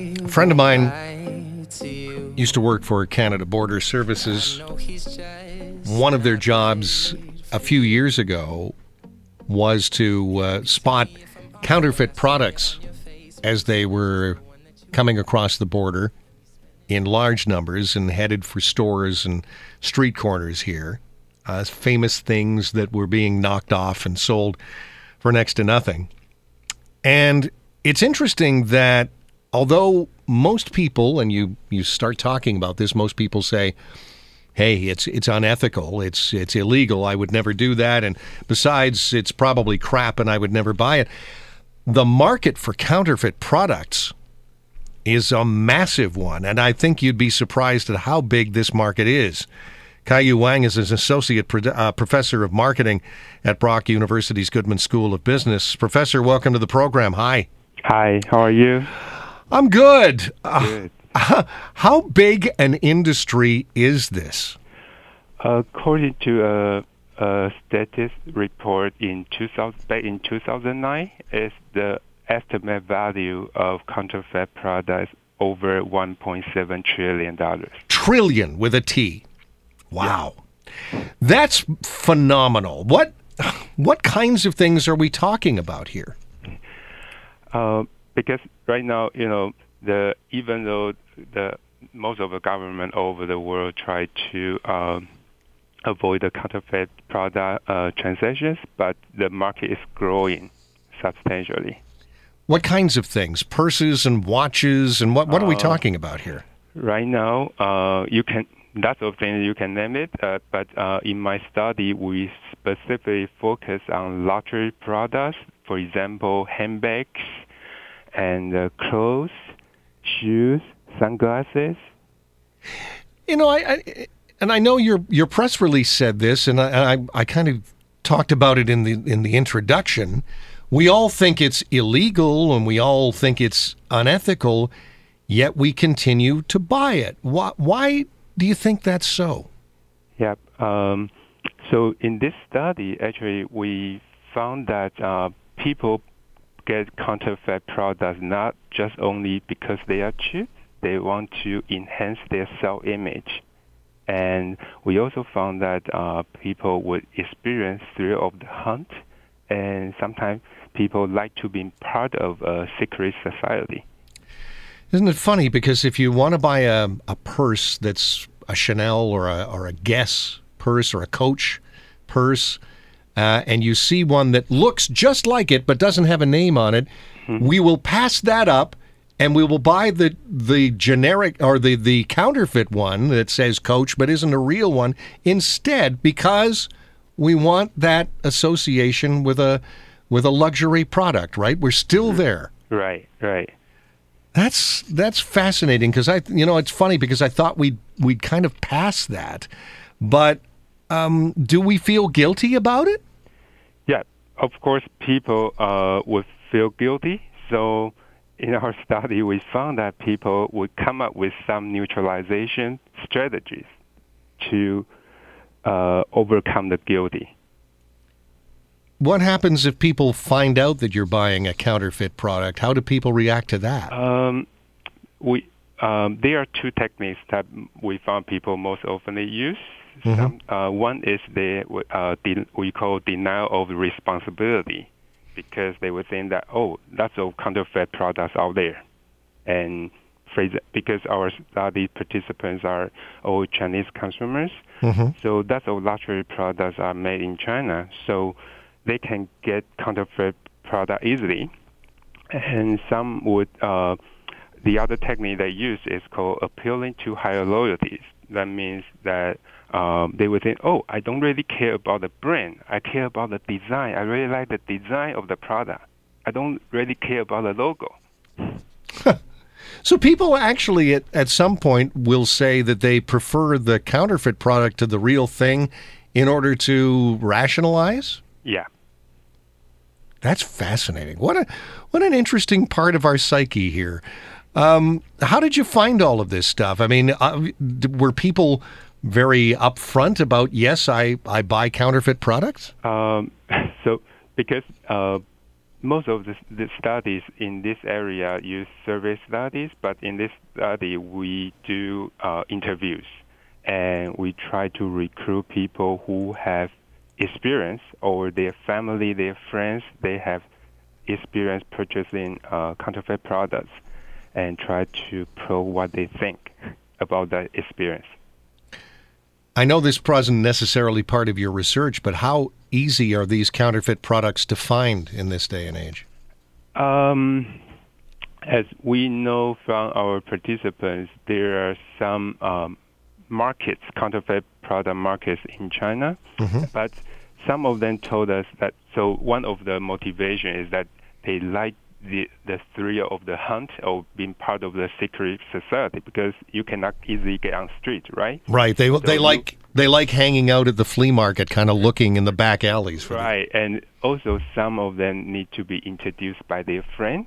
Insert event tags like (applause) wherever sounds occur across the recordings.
A friend of mine used to work for Canada Border Services. One of their jobs a few years ago was to uh, spot counterfeit products as they were coming across the border in large numbers and headed for stores and street corners here. Uh, famous things that were being knocked off and sold for next to nothing. And it's interesting that although most people, and you, you start talking about this, most people say, hey, it's it's unethical, it's it's illegal, I would never do that, and besides, it's probably crap, and I would never buy it. The market for counterfeit products is a massive one, and I think you'd be surprised at how big this market is. Kai-Yu Wang is an associate pro- uh, professor of marketing at Brock University's Goodman School of Business. Professor, welcome to the program. Hi. Hi, how are you? I'm good. Good. Uh, (laughs) how big an industry is this? According to a, a status report in 2000, back in 2009, is the estimate value of counterfeit products over 1.7 trillion dollars. Trillion with a T. Wow. That's phenomenal. What what kinds of things are we talking about here? Uh, because right now, you know, the even though the most of the government over the world try to um, avoid the counterfeit product uh, transactions, but the market is growing substantially. What kinds of things? Purses and watches and what what are we talking about here? Right now, uh, you can lots of things you can name it, uh, but uh, in my study, we specifically focus on luxury products. For example, handbags and uh, clothes, shoes, sunglasses. You know, I, I and I know your your press release said this, and I, I I kind of talked about it in the in the introduction. We all think it's illegal, and we all think it's unethical, yet we continue to buy it. Why why do you think that's so? Yeah. Um, so in this study, actually, we found that uh, people get counterfeit products not just only because they are cheap, they want to enhance their self image. And we also found that uh, people would experience thrill of the hunt, and sometimes people like to be part of a secret society. Isn't it funny? Because if you want to buy a, a purse that's a Chanel or a, or a Guess purse or a Coach purse, uh, and you see one that looks just like it but doesn't have a name on it, Mm-hmm. we will pass that up and we will buy the the generic or the, the counterfeit one that says Coach but isn't a real one instead because we want that association with a with a luxury product, right? We're still there. Right, right. That's that's fascinating because I you know it's funny because I thought we we'd kind of pass that, but um, do we feel guilty about it? Yeah, of course, people uh, would feel guilty. So in our (laughs) study, we found that people would come up with some neutralization strategies to uh, overcome the guilty. What happens if people find out that you're buying a counterfeit product? How do people react to that? Um, we um, there are two techniques that we found people most often use. Some, uh, one is the uh, de- we call denial of responsibility, because they would think that oh, lots of counterfeit products out there, and for because our study participants are all Chinese consumers, so lots of luxury products are made in China, so they can get counterfeit product easily, and some would. Uh, the other technique they use is called appealing to higher loyalties. That means that um, they would think, oh, I don't really care about the brand. I care about the design. I really like the design of the product. I don't really care about the logo. (laughs) So people actually at, at some point will say that they prefer the counterfeit product to the real thing in order to rationalize? Yeah. That's fascinating. What a what an interesting part of our psyche here. Um, how did you find all of this stuff? I mean, uh, were people very upfront about yes, I I buy counterfeit products? Um, (laughs) so because uh, most of the, the, studies in this area use survey studies, but in this study we do uh, interviews and we try to recruit people who have experience or their family, their friends, they have experience purchasing uh, counterfeit products and try to prove what they think about that experience. I know this wasn't necessarily part of your research, but how easy are these counterfeit products to find in this day and age? Um, as we know from our participants, there are some um, markets, counterfeit product markets in China, mm-hmm. but some of them told us that. So one of the motivation is that they like the the thrill of the hunt or being part of the secret society because you cannot easily get on street, right? Right. They so they you, like they like hanging out at the flea market, kind of looking in the back alleys. right, and also some of them need to be introduced by their friend,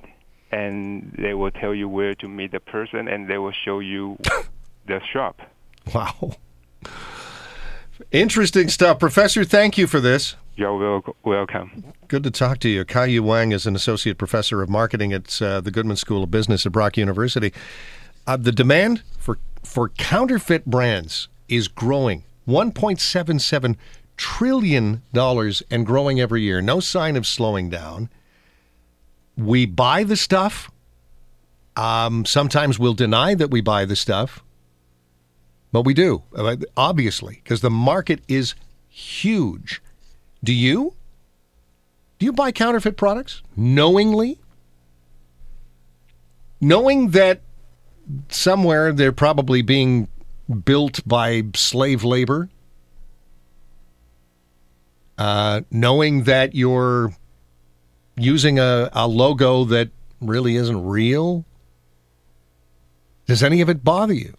and they will tell you where to meet the person, and they will show you (laughs) the shop. Wow. Interesting stuff. Professor, thank you for this. You're welcome. Good to talk to you. Kai-Yu Wang is an associate professor of marketing at uh, the Goodman School of Business at Brock University. Uh, the demand for for counterfeit brands is growing. 1.77 trillion dollars and growing every year. No sign of slowing down. We buy the stuff. Um, sometimes we'll deny that we buy the stuff, but we do, uh, obviously, because the market is huge. Do you? Do you buy counterfeit products knowingly? Knowing that somewhere they're probably being built by slave labor? Uh, knowing that you're using a, a logo that really isn't real? Does any of it bother you?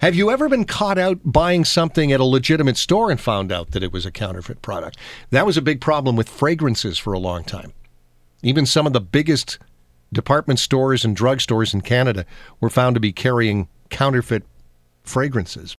Have you ever been caught out buying something at a legitimate store and found out that it was a counterfeit product? That was a big problem with fragrances for a long time. Even some of the biggest department stores and drugstores in Canada were found to be carrying counterfeit fragrances.